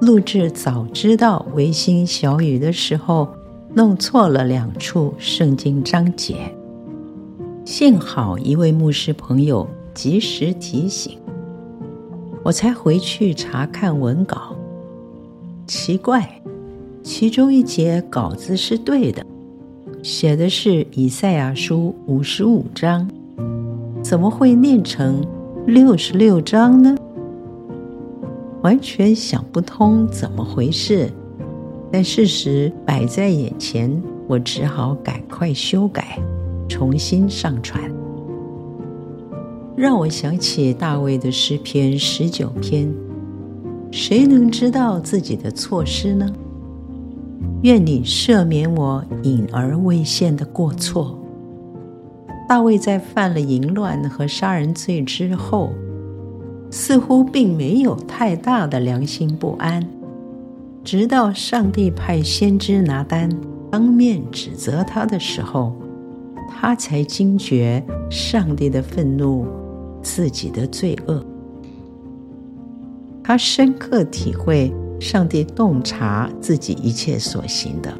录制早知道维新小语的时候，弄错了两处圣经章节，幸好一位牧师朋友及时提醒，我才回去查看文稿。奇怪，其中一节稿子是对的，写的是以赛亚书五十五章，怎么会念成六十六章呢？完全想不通怎么回事，但事实摆在眼前，我只好赶快修改，重新上传。让我想起大卫的诗篇十九篇：谁能知道自己的错失呢？愿你赦免我隐而未现的过错。大卫在犯了淫乱和杀人罪之后，似乎并没有太大的良心不安，直到上帝派先知拿单当面指责他的时候，他才惊觉上帝的愤怒，自己的罪恶。他深刻体会上帝洞察自己一切所行的，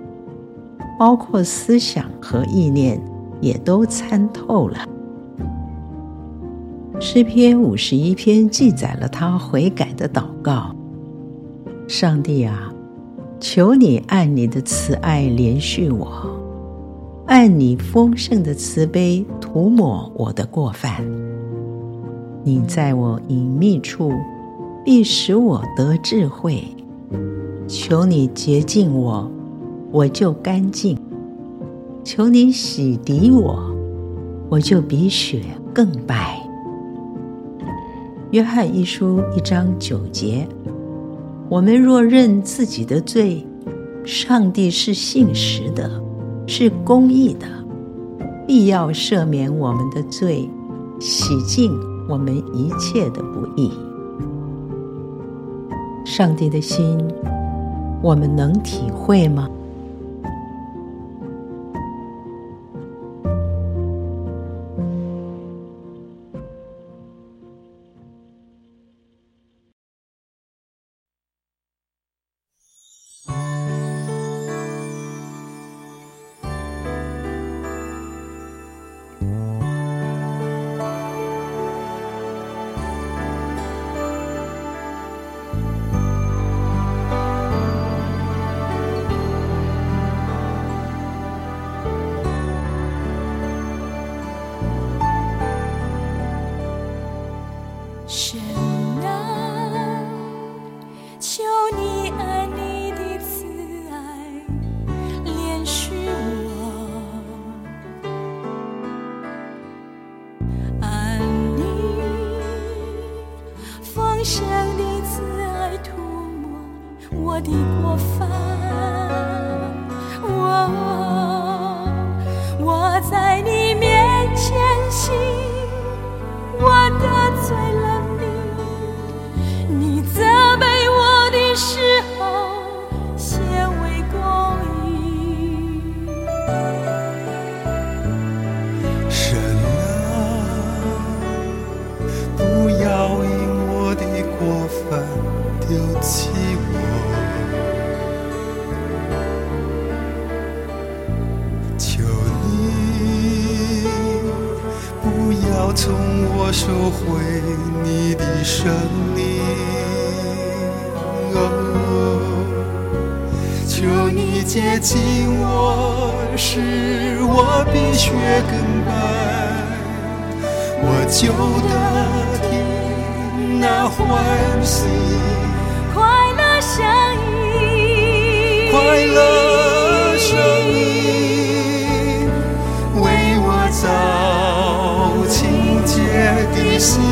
包括思想和意念，也都参透了。诗篇五十一篇记载了他悔改的祷告：“上帝啊，求你按你的慈爱怜恤我，按你丰盛的慈悲涂抹我的过犯。你在我隐秘处必使我得智慧，求你洁净我，我就干净；求你洗涤我，我就比雪更白。”约翰一书一章九节：我们若认自己的罪，上帝是信实的，是公义的，必要赦免我们的罪，洗净我们一切的不义。上帝的心，我们能体会吗？我的过分我我在你面前行我得罪了你你责备我的时候先为公益神啊不要因我的过分丢弃我从我收回你的生命，哦，求你接近我，使我比雪更白，我就得听那欢喜快乐声音，快乐心，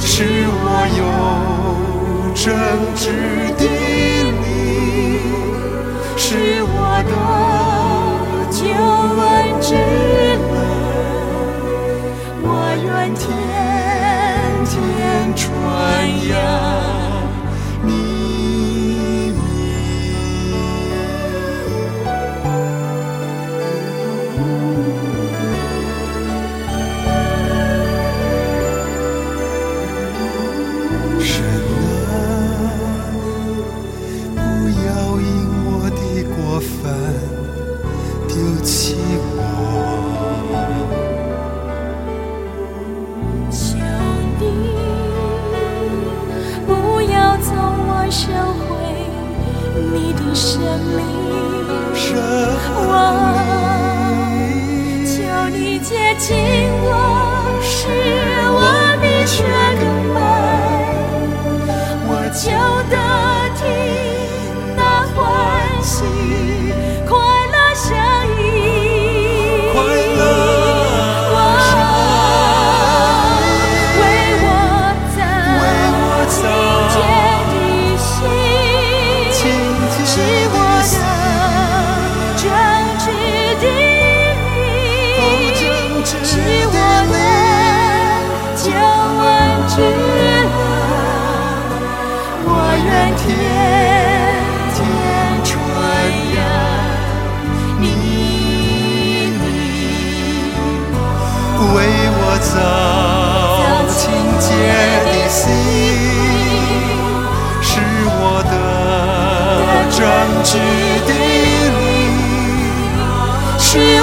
使我有正直的。收回你的神力，我求你接近我。是。指定你。是